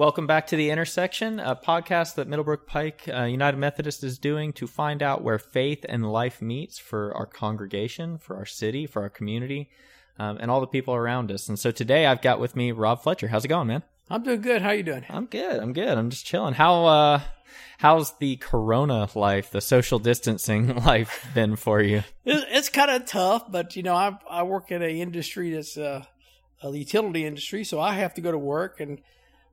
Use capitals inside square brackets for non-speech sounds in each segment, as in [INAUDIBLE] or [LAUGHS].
Welcome back to The Intersection, a podcast that Middlebrook Pike uh, United Methodist is doing to find out where faith and life meets for our congregation, for our city, for our community, um, and all the people around us. And so today I've got with me Rob Fletcher. How's it going, man? I'm doing good. How you doing? I'm good. I'm good. I'm just chilling. How uh how's the corona life, the social distancing [LAUGHS] life been for you? It's, it's kind of tough, but you know, I I work in a industry that's uh, a utility industry, so I have to go to work and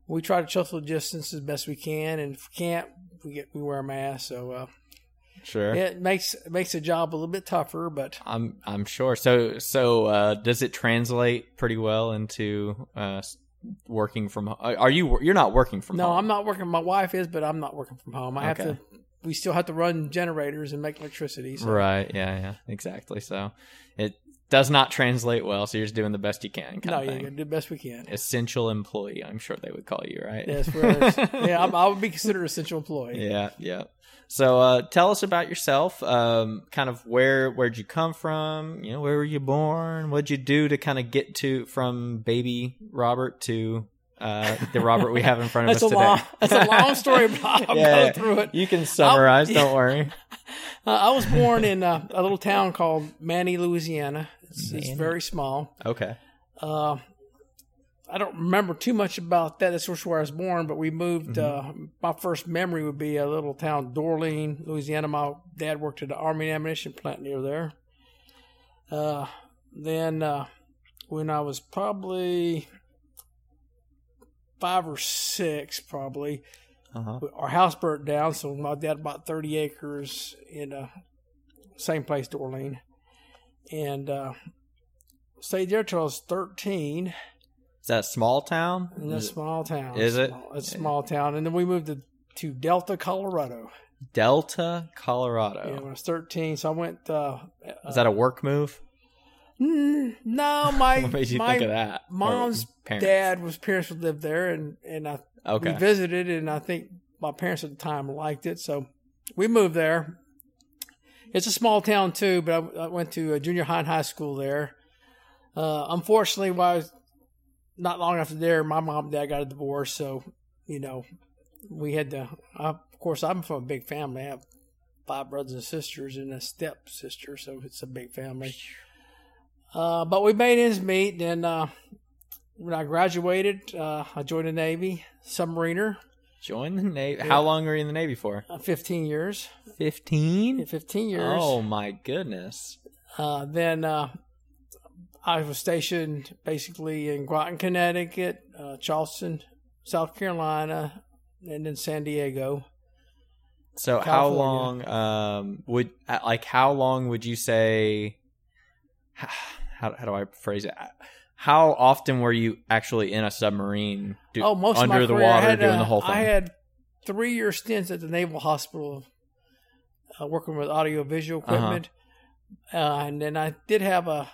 we try to social distance as best we can, and if we can't, we get we wear a mask. So uh, Sure. it makes it makes the job a little bit tougher, but I'm I'm sure. So so uh does it translate pretty well into uh working from are you you're not working from home? no, home? I'm not working. My wife is, but I'm not working from home. I have to. We still have to run generators and make electricity. So. Right. Yeah. Yeah. Exactly. So it does not translate well. So you're just doing the best you can. Kind No, of yeah, thing. do the best we can. Essential employee. I'm sure they would call you, right? Yes, [LAUGHS] yeah, I'm, I would be considered essential employee. Yeah. Yeah. So uh, tell us about yourself. Um, kind of where where'd you come from? You know, where were you born? What'd you do to kind of get to from baby Robert to uh, the Robert we have in front of [LAUGHS] us a today? long. That's a long story, but [LAUGHS] I'll Yeah, go through it. You can summarize. yeah. Don't worry. Uh, I was born in uh, a little town called Many, Louisiana. It's, it's very small. Okay. Uh, I don't remember too much about that. That's where I was born, but we moved. Uh, my first memory would be a little town, Doyline, Louisiana. My dad worked at the Army Ammunition plant near there. Uh, then, uh, when I was probably five or six, probably, Uh huh. our house burnt down, so my dad bought 30 acres in uh, same place, Doyline, and uh, stayed there till I was 13 Is that a small town? in a small town. is it? Small- It's a small town, and then we moved to, to Delta, Colorado. Delta, Colorado. Yeah, when I was 13, so I went. Uh, Is that a work move? mm, no, [LAUGHS] my What made you my think of that? Mom's dad was parents would live there, and and I Okay. we visited, and I think my parents at the time liked it, so we moved there. It's a small town too, but I, I went to a junior high and high school there. Uh, unfortunately, while I was not long after there, my mom and dad got a divorce, so you know we had to. Of course, I'm from a big family. I have five brothers and sisters and a step sister, so it's a big family. Uh, but we made ends meet, and uh, when I graduated, uh, I joined the Navy, submariner, Join the Navy. How long were you in the Navy for? uh, 15 years. 15? 15 years. Oh my goodness. Uh, then uh, I was stationed basically in Groton, Connecticut, uh, Charleston, South Carolina, and then San Diego. So how long um would uh, like how long would you say [SIGHS] how how do I phrase it? How often were you actually in a submarine do, oh, most under of my the career, I water had, doing uh, the whole thing? I had three year stints at the Naval Hospital, uh, working with audio visual Uh-huh. equipment, uh and then I did have a,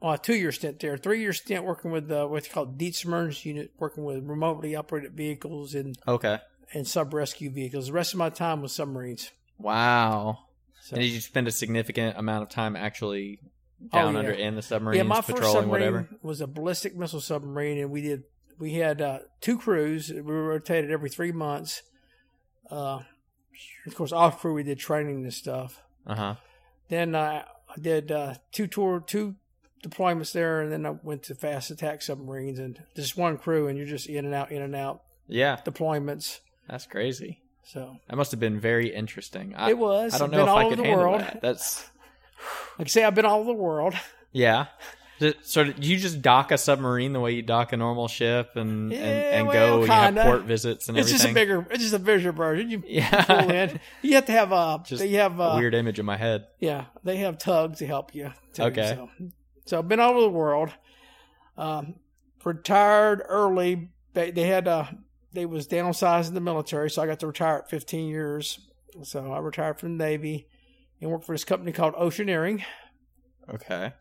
well, a two year stint there, three year stint working with uh, what's called Deep Submergence Unit, working with remotely operated vehicles and okay. and sub rescue vehicles. The rest of my time was submarines. Wow. So, And did you spend a significant amount of time actually Oh, down yeah. under in the submarines, yeah, my first submarine whatever? was a ballistic missile submarine, and we did we had uh, two crews. We rotated every three months. Uh, of course, off crew we did training and stuff. Uh huh. Then uh, I did uh, two tour two deployments there, and then I went to fast attack submarines and just one crew, and you're just in and out, in and out Yeah, deployments. that's crazy. So That must have been very interesting. I, it was. I don't know been if all I could handle world. that. That's Like I say, I've been all over the world. yeah. So did you just dock a submarine the way you dock a normal ship and and, Yeah, and well, go you have port visits and It's everything? just a bigger. It's just a bigger version. You yeah. pull in. You have to have a, [LAUGHS] Just they have uh, Weird image in my head. Yeah, they have tugs to help you. Too, Okay. So, so I've been all over the world. Um, retired early. They, they had uh, they was downsized in the military, so I got to retire at 15 years. So I retired from the Navy and worked for this company called Oceaneering, Okay.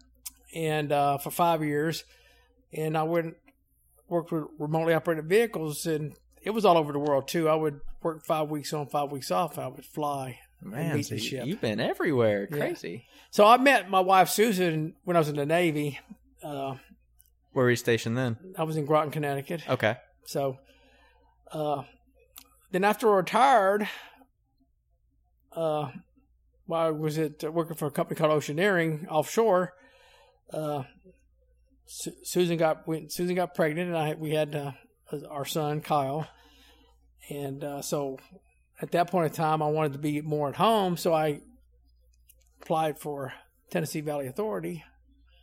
and uh, for five years. And I went worked with remotely operated vehicles, and it was all over the world too. I would work five weeks on, five weeks off. I would fly. Man, so the you, ship. you've been everywhere. Yeah. Crazy. So I met my wife Susan when I was in the Navy. Uh, Where were you stationed then? I was in Groton, Connecticut. Okay. So Uh, then after I retired, uh, while I was at uh, working for a company called Oceaneering offshore, uh, Su- Susan got went, Susan got pregnant, and I we had uh, our son Kyle, and uh, so at that point in time, I wanted to be more at home, so I applied for Tennessee Valley Authority.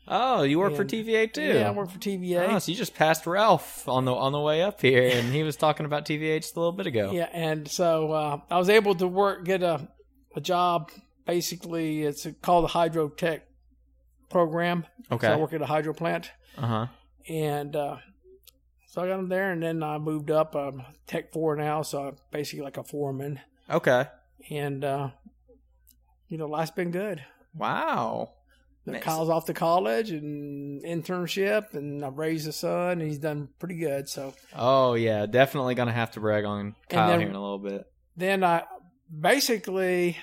Oh, you work for TVA too. Yeah, I work for TVA. Oh, so you just passed Ralph on the on the way up here, and he was talking about TVA just a little bit ago. Yeah, and so uh, I was able to work, get a, a job. Basically, it's called the Hydro Tech program. Okay. So I work at a hydro plant, Uh huh. and uh, so I got them there, and then I moved up. I'm Tech Four now, so I'm basically like a foreman, Okay. and uh, you know, life's been good. Wow. Nice. Kyle's off to college and internship, and I've raised a son, and he's done pretty good. So Oh yeah, definitely gonna have to brag on Kyle then- here in a little bit. then I basically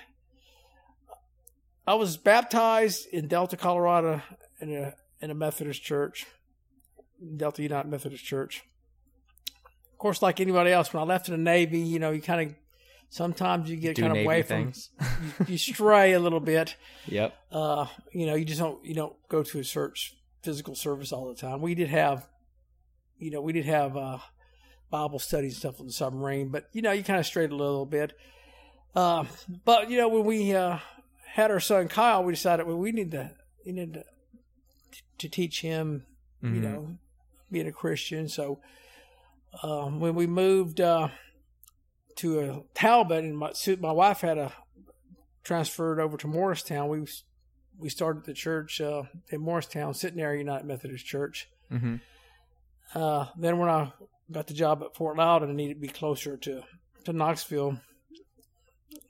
I was baptized in Delta, Colorado, in a in a Methodist church, Delta United Methodist Church. Of course, like anybody else, when I left in the Navy, you know, you kind of sometimes you get Do kind of Navy away things. from [LAUGHS] you stray a little bit. yep. Uh, you know, you just don't you don't go to a church physical service all the time. We did have, you know, we did have uh, Bible studies and stuff on the submarine, but you know, you kind of strayed a little bit. Uh, but you know, when we uh, had our son Kyle, we decided well, we need to we need to to teach him, you Mhm. know, being a Christian. So um, when we moved uh, to a Talbott, and my my wife had a transferred over to Morristown, we we started the church uh, in Morristown, Centenary United Methodist Church. hmm Uh, then when I got the job at Fort Loudoun and needed to be closer to, to Knoxville,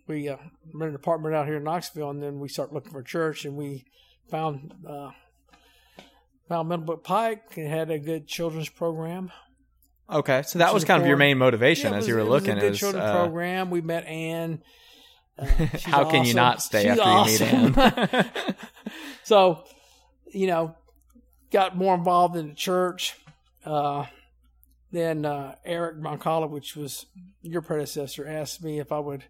we uh, rented an apartment out here in Knoxville, and then we started looking for a church, and we found uh, found Middlebrook Pike and had a good children's program. Okay, so that was kind of your main motivation Yeah, as was- you were it was looking. a good is, children's uh, program. We met Ann. [LAUGHS] Uh, how can you not stay She's after you meet awesome. Ann? [LAUGHS] [LAUGHS] so, you know, got more involved in the church. Uh, then uh, Eric Moncala, which was your predecessor, asked me if I would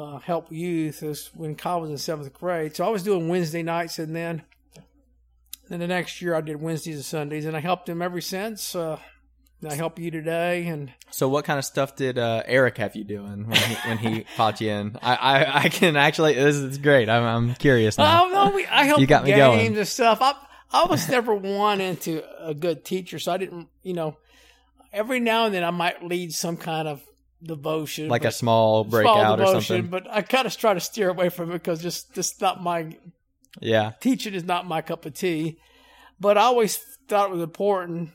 uh, help youth as when Kyle was in seventh grade. So I was doing Wednesday nights, and then then the next year I did Wednesdays and Sundays, and I helped him ever since. Uh, I help you today, and So what kind of stuff did uh, Eric have you doing when he, when he [LAUGHS] popped you in? I, I, I can actually this is great. I'm I'm curious now. Oh no, we, I helped You got me games going. and stuff. I I was never one into a good teacher, so I didn't. You know, every now and then I might lead some kind of devotion, like a small small breakout or devotion, something. But I kind of try to steer away from it because just just not my Yeah. teaching is not my cup of tea. But I always thought it was important.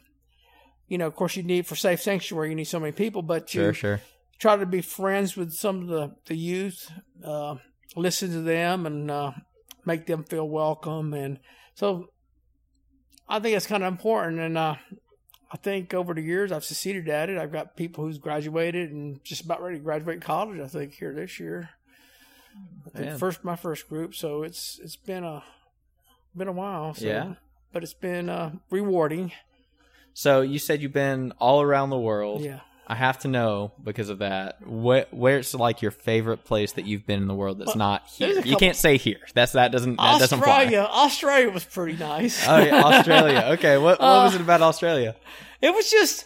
You know, of course, you need for safe sanctuary, you need so many people, but you Sure, sure. try to be friends with some of the, the youth, uh, listen to them and uh, make them feel welcome. And so I think it's kind of important. And uh, I think over the years I've succeeded at it. I've got people who's graduated and just about ready to graduate college, I think, here this year. I think Man. first my first group. So it's it's been a been a while. So, Yeah. But it's been uh, rewarding. So you said you've been all around the world. Yeah. I have to know because of that. Wh- where's like your favorite place that you've been in the world that's Well, not here? You can't say here. That's that doesn't that doesn't fly. Australia. Australia was pretty nice. Oh, yeah, Australia. [LAUGHS] Okay, what what Uh, was it about Australia? It was just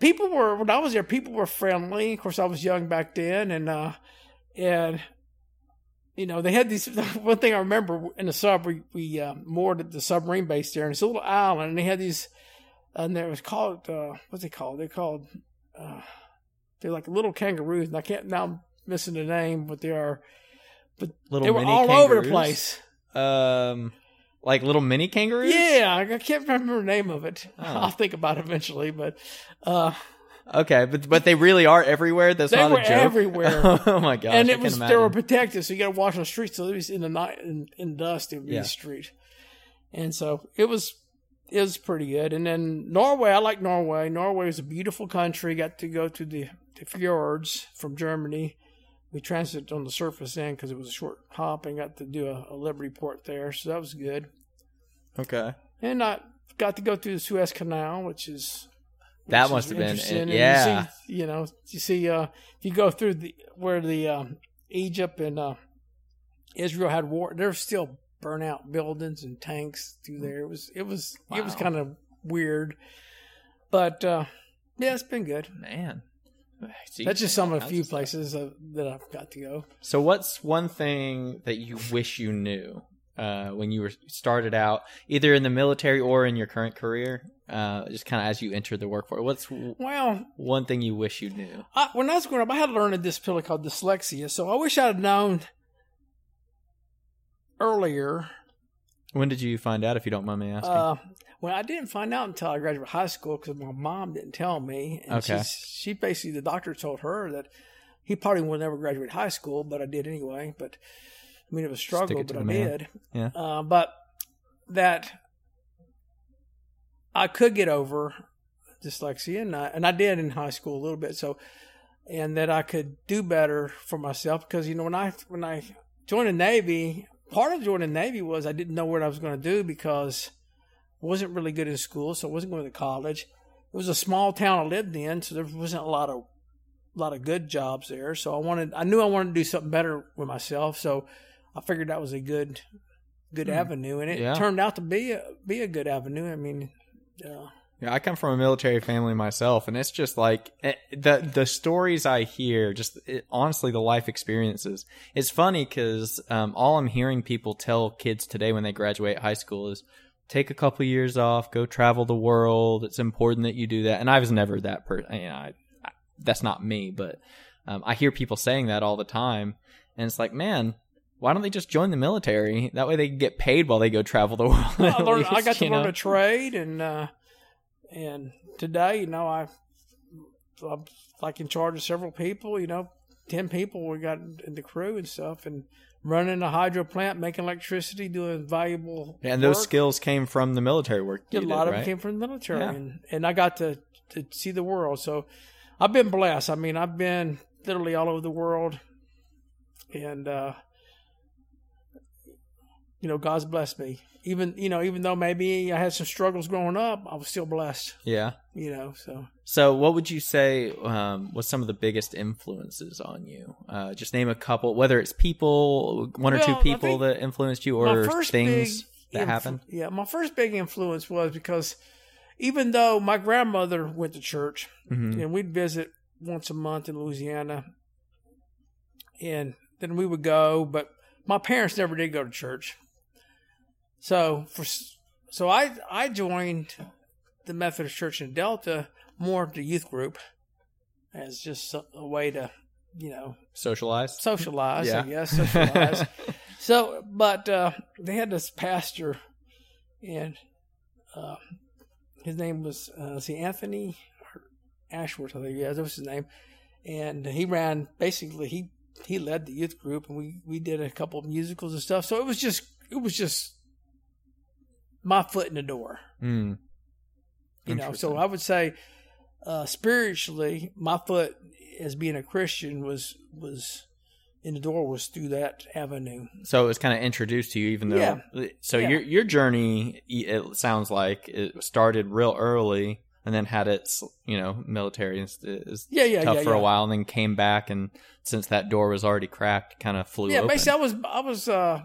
people were when I was there. People were friendly. Of course, I was young back then, and uh, and you know they had these. [LAUGHS] One thing I remember in the sub, we we uh, moored at the submarine base there, and it's a little island, and they had these, and there was called uh, what's they called? They called uh, they're like little kangaroos, and I can't now I'm missing the name, but they are Little they were all over the place. Um, like little mini kangaroos. Yeah, I can't remember the name of it. Oh. I'll think about it eventually, but uh, Okay, but but they really are everywhere. That's They not were a joke. everywhere. [LAUGHS] oh my gosh! and it was imagine. they were protected, so you got to watch on the street. So it was in the night in, in dust, it would be Yeah. the street, and so it was was pretty good. And then Norway, I like Norway. Norway is a beautiful country. Got to go to the, the fjords from Germany. We transited on the surface end because it was a short hop, and got to do a, a Liberty port there, so that was good. okay. And I got to go through the Suez Canal, which is That which must is have been it, yeah. You see, you know, you see, uh, if you go through the where the um, Egypt and uh, Israel had war, there's still burnout buildings and tanks through there. It was, it was, it was kind of weird, but uh, yeah, it's been good. Man, See, That's just some of a few places uh, that I've got to go. So, what's one thing that you wish you knew uh, when you were started out, either in the military or in your current career, uh, just kind of as you entered the workforce? What's Well, one thing you wish you knew? I, when I was growing up, I had learned learn a disability called dyslexia. So I wish I'd known earlier. When did you find out, if you don't mind me asking? Uh, well, I didn't find out until I graduated high school because my mom didn't tell me. And Okay. She basically, the doctor told her that he probably would never graduate high school, but I did anyway. But I mean, it was a struggle, but I man. did. Yeah. Uh, but that I could get over dyslexia, and I, and I did in high school a little bit. So, and that I could do better for myself because you know when I when I joined the Navy, part of joining the Navy was I didn't know what I was going to do because I wasn't really good in school, so I wasn't going to college. It was a small town I lived in, so there wasn't a lot of a lot of good jobs there. So I wanted, I knew I wanted to do something better with myself. So I figured that was a good, good Hmm. avenue, and it Yeah. turned out to be a be a good avenue. I mean, uh, Yeah, I come from a military family myself, and it's just like eh, the the stories I hear. Just it, honestly, the life experiences. It's funny because um, all I'm hearing people tell kids today when they graduate high school is take a couple years off, go travel the world. It's important that you do that. And I was never that person. You know, I, I, that's not me, but um, I hear people saying that all the time, and it's like, man. Why don't they just join the military? That way they can get paid while they go travel the [LAUGHS] world. I, learned, [LAUGHS] I got to learn know? a trade, and uh, and today, you know, I I'm like in charge of several people. You know, ten people we got in the crew and stuff, and running a hydro plant, making electricity, doing valuable. Yeah, and those work. skills came from the military work. Yeah, a lot did, of right? it came from the military, Yeah. and, and I got to to see the world. So I've been blessed. I mean, I've been literally all over the world, and uh, you know, God's blessed me. Even you know, even though maybe I had some struggles growing up, I was still blessed. Yeah. You know, so So, what would you say um, was some of the biggest influences on you? Uh, just name a couple, whether it's people, one or two people that influenced you, or things that inf- happened. Yeah, my first big influence was because even though my grandmother went to church, hmm and we'd visit once a month in Louisiana, and then we would go. But my parents never did go to church, so for so I I joined the Methodist Church in Delta more of the youth group as just a way to you know Socialized. socialize. Yeah. I guess socialize. [LAUGHS] so, but uh, they had this pastor, and uh, his name was uh, see Anthony Ashworth. I think yeah, that was his name, and he ran basically he he led the youth group, and we we did a couple of musicals and stuff. So it was just it was just my foot in the door, Mm. you know. So I would say uh, spiritually, my foot as being a Christian was was in the door was through that avenue. So it was kind of introduced to you, even though. Yeah. So Yeah. your your journey, it sounds like it started real early, and then had its you know military is, is Yeah, yeah, tough yeah, for a while, and then came back, and since that door was already cracked, kind of flew Yeah, open. basically, I was I was uh,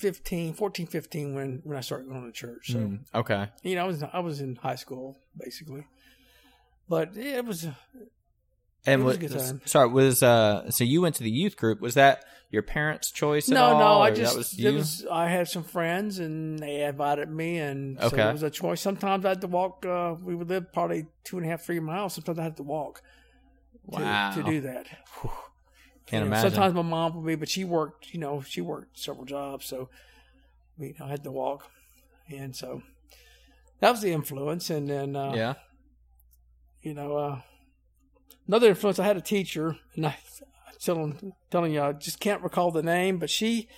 15, 14, 15 when when I started going to church. So Mm, okay. you know, I was I was in high school basically, but yeah, it was And It was what, a good time. sorry, was uh so you went to the youth group? Was that your parents' choice? At no, all, no. I just was it was I had some friends and they invited me, and so it was a choice. Sometimes I had to walk. Uh, we would live probably two and a half, three miles. Sometimes I had to walk. To, Wow. to do that. Can't You know, imagine. Sometimes my mom would be, but she worked. You know, she worked several jobs, so we I had to walk, and so that was the influence. And then, uh, yeah. you know, uh, another influence. I had a teacher, and I, I'm telling telling you, I just can't recall the name, but she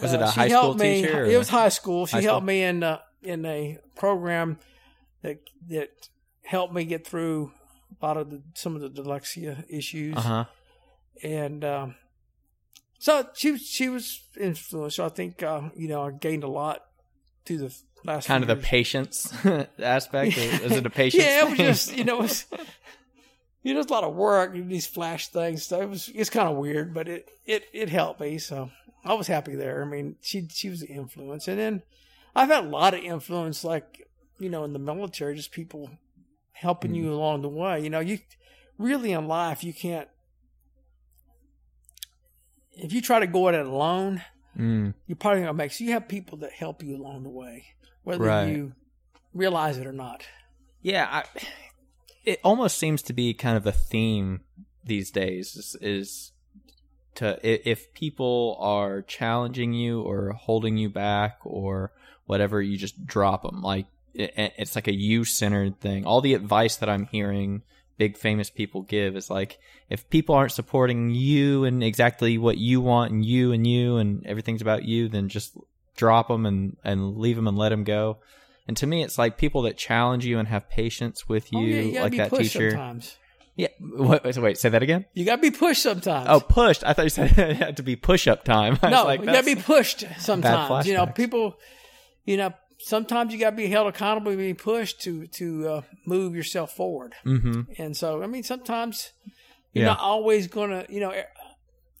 Was it a uh, high school me- teacher, It was high school. She High helped school? me in uh, in a program that that helped me get through a lot of the some of the dyslexia issues Uh huh. And um, so she she was influenced. So I think uh, you know I gained a lot through the last kind of few the patience [LAUGHS] aspect. Is it a [LAUGHS] patience? yeah, it was just you know, it was, [LAUGHS] you know, it's a lot of work. These flash things, so it was it's kind of weird, but it it it helped me. So I was happy there. I mean, she she was the influence, and then I've had a lot of influence, like you know, in the military, just people helping you along the way. You know, you really in life you can't if you try to go at it alone. Mm, You're probably gonna make so you have people that help you along the way, whether Right. you realize it or not. yeah, I, it almost seems to be kind of a theme these days. Is, is to if people are challenging you or holding you back or whatever, you just drop them. Like it, it's like a you centered thing. All the advice that I'm hearing big famous people give is like if people aren't supporting you and exactly what you want and you and you and everything's about you, then just drop them and and leave them and let them go. And to me, it's like people that challenge you and have patience with you, oh yeah, you like be that teacher. sometimes. Yeah. Wait, wait, say that again. You gotta be pushed sometimes. Oh, pushed. I thought you said [LAUGHS] it had to be push up time. [LAUGHS] I no, like, you gotta be pushed sometimes. You know, people. You know, sometimes you gotta be held accountable, be pushed to to uh, move yourself forward. Mhm. And so, I mean, sometimes you're Yeah. not always gonna. You know,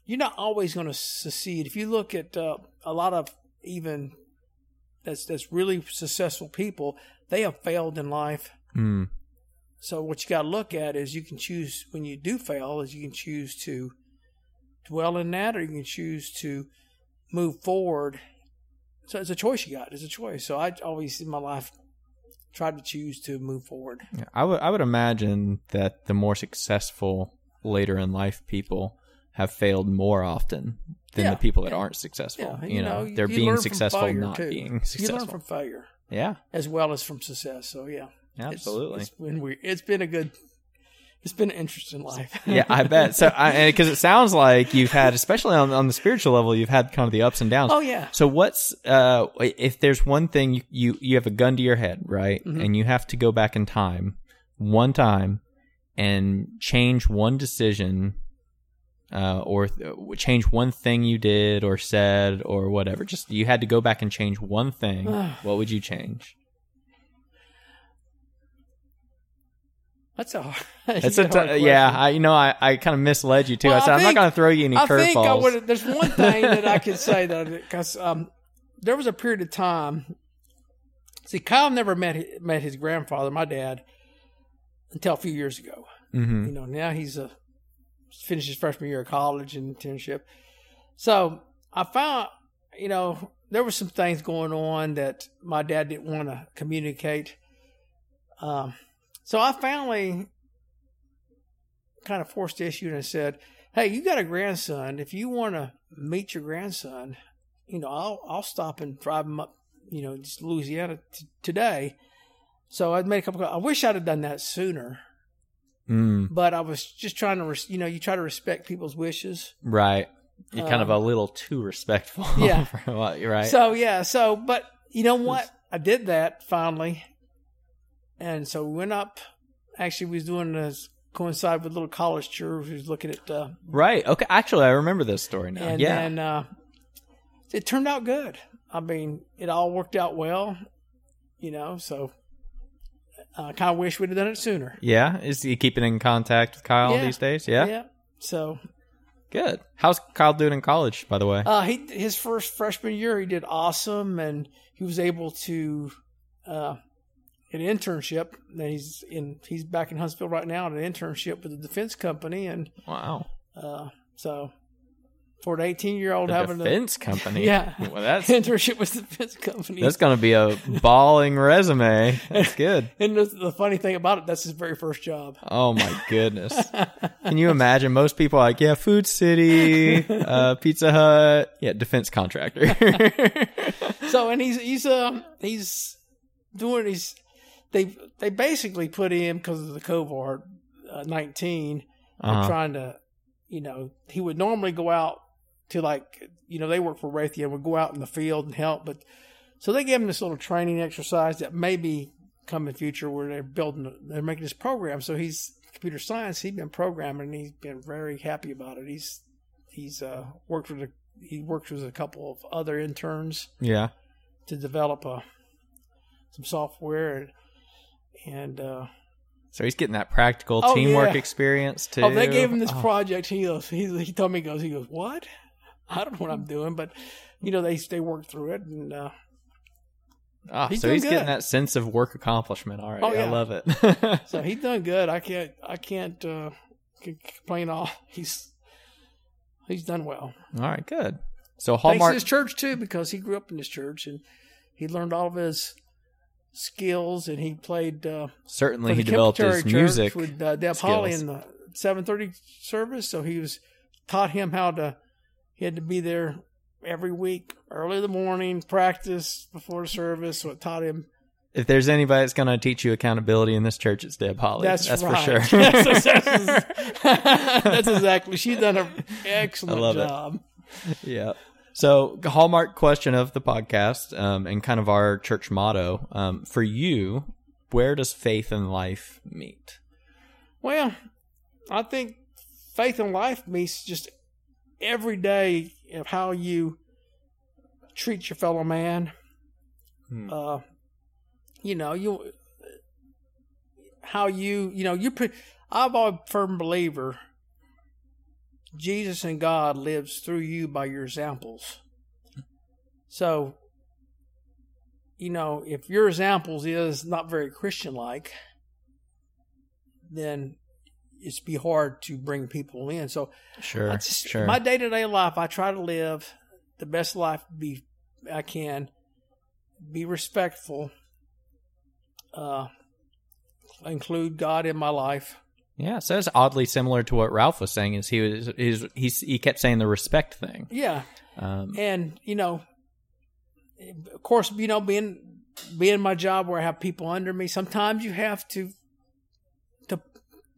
you're not always gonna succeed. If you look at uh, a lot of even that's that's really successful people, they have failed in life. Mm. So what you got to look at is you can choose when you do fail is you can choose to dwell in that or you can choose to move forward. So it's a choice you got. It's a choice. So I always in my life tried to choose to move forward. Yeah, I would I would imagine that the more successful later in life people have failed more often than Yeah, the people that yeah. aren't successful. Yeah, you, know, they're you being successful, not too. being You learn successful. from failure yeah, as well as from success. So yeah, It's- absolutely. It's been weird. It's been a good. It's been an interesting life. [LAUGHS] yeah, I bet. So, because it sounds like you've had, especially on on the spiritual level, you've had kind of the ups and downs. oh yeah. So what's uh if there's one thing you you, you have a gun to your head, right? Mm-hmm. And you have to go back in time one time and change one decision uh or th- change one thing you did or said or whatever. Just you had to go back and change one thing. [SIGHS] what would you change? That's a hard. [LAUGHS] It's you a hard t- yeah. I you know I, I kind of misled you too. Well, I said I I'm not going to throw you any I think I curveballs. would. There's one [LAUGHS] thing that I could say though, because um, there was a period of time. See, Kyle never met met his grandfather, my dad, until a few years ago. hmm You know, now he's a finished his freshman year of college and internship. So I found, you know, there were some things going on that my dad didn't want to communicate. Um, so I finally kind of forced the issue and I said, "Hey, you got a grandson. If you want to meet your grandson, you know, I'll I'll stop and drive him up, you know, just Louisiana t- today." So I made a couple. I wish I'd have done that sooner Mm, but I was just trying to, res- you know, you try to respect people's wishes. right. You're kind of a little too respectful. Um, Yeah. [LAUGHS] what right. So yeah, so but you know what? I did that finally, and so we went up. Actually, we was doing this coincide with little college tour. We was looking at, uh, Right. Okay. Actually, I remember this story now. and yeah. then uh, it turned out good. I mean, it all worked out well. You know, so I kind of wish we'd have done it sooner. yeah. Is he keeping in contact with Kyle Yeah. these days? Yeah? Yeah. So Good. How's Kyle doing in college, by the way? Uh, he his first freshman year he did awesome, and he was able to uh, an internship. And he's in he's back in Huntsville right now at an internship with a defense company, and wow. uh, so for an eighteen year old having defense company. [LAUGHS] Yeah. Well, that's [LAUGHS] internship with the defense company. that's going to be a balling resume. That's good. [LAUGHS] and the, the funny thing about it, that's his very first job. Oh my goodness. Can you imagine? Most people are like, yeah, Food City, uh, Pizza Hut, yeah, defense contractor. So and he's he's uh he's doing he's they they basically put him because of the COVID uh, nineteen. They're Uh-huh. trying to, you know, he would normally go out to like, you know, they work for Raytheon, would go out in the field and help, but so they gave him this little training exercise that maybe come in future where they're building, they're making this program. So he's computer science. He's been programming and he's been very happy about it. He's he's uh, worked with a, he works with a couple of other interns yeah. to develop a some software, and, and uh, So he's getting that practical Oh, teamwork yeah. experience too. oh, they gave him this Oh, project. He goes, he, he told me, he goes, he goes, what? [LAUGHS] I don't know what I'm doing, but you know, they they worked through it, and uh, oh, he's so he's getting that sense of work accomplishment All right, Oh, yeah. I love it. [LAUGHS] so he's done good. I can't I can't uh, complain. All [LAUGHS] he's he's done well. All right, good. So Thanks to Hallmark. his church too, because he grew up in this church and he learned all of his skills, and he played. Uh, certainly, he developed his Church music. with uh, Deb Holly in the seven thirty service. So he was taught him how to. He had to be there every week, early in the morning, practice before service. So it taught him. If there's anybody that's going to teach you accountability in this church, it's Deb Holly. That's, for right. sure. [LAUGHS] that's, that's- that's exactly. She's done an [LAUGHS] excellent love it. job. yeah. So, hallmark question of the podcast, um, and kind of our church motto um, for you: Where does faith and life meet? Well, I think faith and life meets just every day of how you treat your fellow man. Hmm. Uh, you know, you how you you know you. Pre- I'm a firm believer. Jesus and God lives through you by your examples. So, you know, if your examples is not very Christian like, then it's be hard to bring people in. So Sure, just, sure. my day to day life, I try to live the best life be I can, be respectful, uh, include God in my life. Yeah, so it's oddly similar to what Ralph was saying. Is he was he's, he's he kept saying the respect thing. Yeah, Um, and you know, of course, you know, being being my job where I have people under me, sometimes you have to to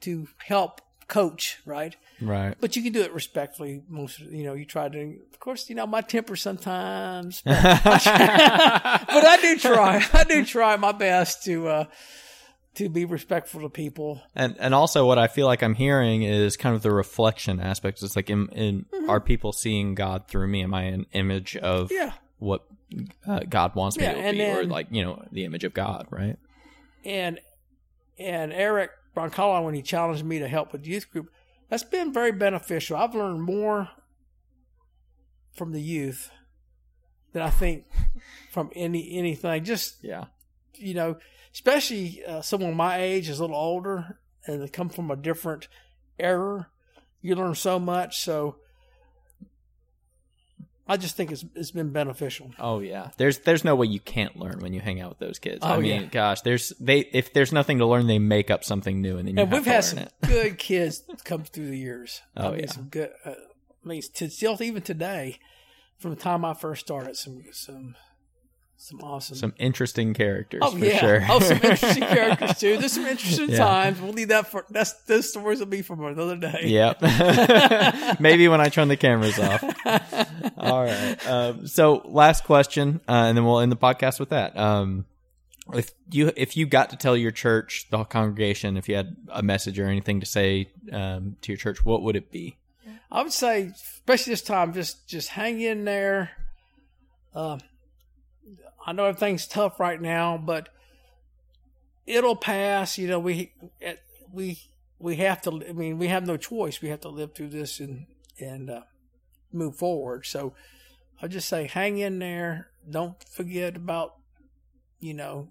to help coach, right? right. But you can do it respectfully. Most, you know, you try to. Of course, you know my temper sometimes, but [LAUGHS] [LAUGHS] I do try. I do try my best to uh, to be respectful to people. And and also what I feel like I'm hearing is kind of the reflection aspect. It's like, in, in Mm-hmm. are people seeing God through me? Am I an image of Yeah, what uh, God wants me Yeah, to be, or like you know the image of God, right? and and Eric Broncala when he challenged me to help with the youth group, that's been very beneficial. I've learned more from the youth than I think from any anything. Just Yeah, you know, especially uh, someone my age is a little older and they come from a different era. You learn so much. So I just think it's it's been beneficial. Oh yeah. There's there's no way you can't learn when you hang out with those kids. I Oh, mean, yeah. gosh, there's they if there's nothing to learn, they make up something new, and then you And we've to had some it. [LAUGHS] good kids come through the years. I Oh, mean, yeah. some good. Uh, I mean, to still even today, from the time I first started, some some some awesome. Some interesting characters oh for yeah, sure. oh some interesting [LAUGHS] characters too. There's some interesting Yeah. times. We'll need that for that's those stories will be for another day. Yep. [LAUGHS] Maybe when I turn the cameras off. All right. Um, so last question, uh, and then we'll end the podcast with that. Um, if you if you got to tell your church, the congregation, if you had a message or anything to say um, to your church, what would it be? I would say, especially this time, just just hang in there. Uh, I know everything's tough right now, but it'll pass. You know, we we we have to. I mean, we have no choice. We have to live through this and and uh, move forward. So I just say, hang in there. Don't forget about you know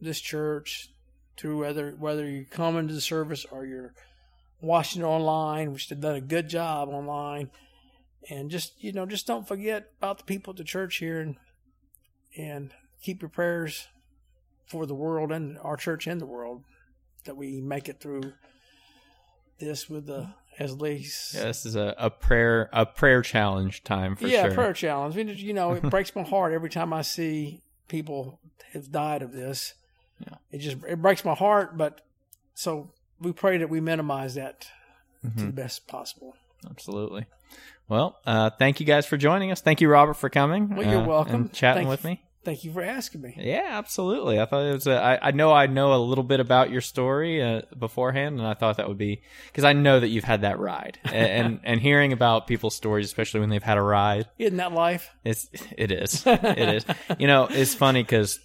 this church. through whether whether you're coming to the service or you're watching it online, which they've done a good job online, and just you know just don't forget about the people at the church here and and keep your prayers for the world and our church and the world that we make it through this with the as least Yeah, this is a, a prayer a prayer challenge time for yeah sure. prayer challenge. I mean, you know, it [LAUGHS] breaks my heart every time I see people have died of this. Yeah. It just it breaks my heart, but so we pray that we minimize that to Mhm. the best possible. Absolutely. Well, uh, thank you guys for joining us. Thank you, Robert, for coming. Well, you're uh, welcome. chatting Thank with you. me. Thank you for asking me. Yeah, absolutely. I thought it was. A, I, I know I know a little bit about your story uh, beforehand, and I thought that would be because I know that you've had that ride, and, [LAUGHS] and and hearing about people's stories, especially when they've had a ride, Isn't that life? it's it is [LAUGHS] it is. You know, it's funny because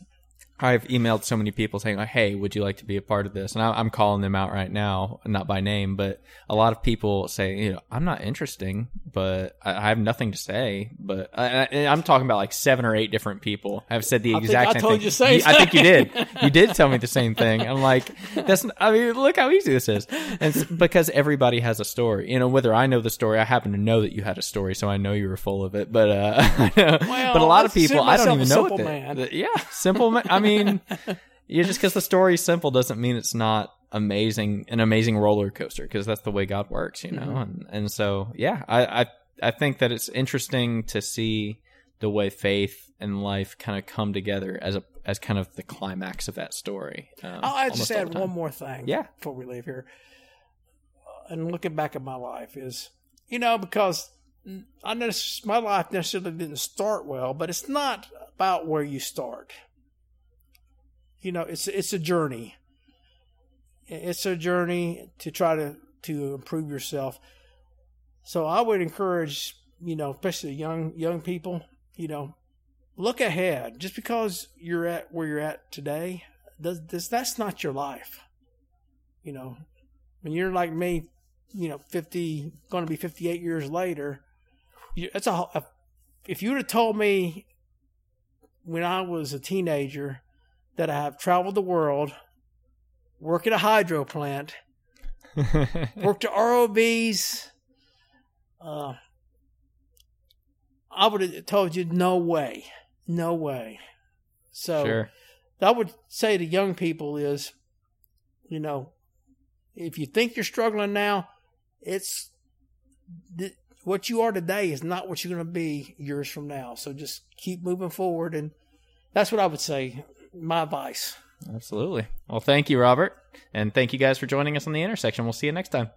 I've emailed so many people saying, like, "Hey, would you like to be a part of this?" And I, I'm calling them out right now, not by name, but a lot of people say, "You know, I'm not interesting, but I, I have nothing to say." But I, am talking about like seven or eight different people have said the I exact same told thing. you I think you did. [LAUGHS] You did tell me the same thing. I'm like, that's. I mean, look how easy this is, and because everybody has a story. You know, whether I know the story, I happen to know that you had a story, so I know you were full of it. But uh, [LAUGHS] Well, but a lot of people, I don't even know what simple they- man. yeah, simple. Man. I mean, yeah, just because the story's simple doesn't mean it's not amazing, an amazing roller coaster. Because that's the way God works, you know. Mm-hmm. And and so yeah, I, I I think that it's interesting to see the way faith and life kind of come together as a as kind of the climax of that story. Um, I'll I'll just add one more thing. Yeah. Before we leave here, Uh, and looking back at my life is, you know, because I know my life necessarily didn't start well, but it's not about where you start. You know, it's it's a journey. It's a journey to try to to improve yourself. So I would encourage, you know, especially young young people, you know, look ahead. Just because you're at where you're at today, does, does that's not your life. You know, when you're like me, you know, fifty, going to be fifty-eight years later, you, that's a, a. If you would have told me when I was a teenager that I have traveled the world, work at a hydro plant, [LAUGHS] worked at ROVs, uh, I would have told you no way, no way. So sure. I would say to young people is, you know, if you think you're struggling now, it's th- what you are today is not what you're going to be years from now. So just keep moving forward, and that's what I would say. My advice. Absolutely. Well, thank you, Robert, and thank you guys for joining us on the intersection. We'll see you next time.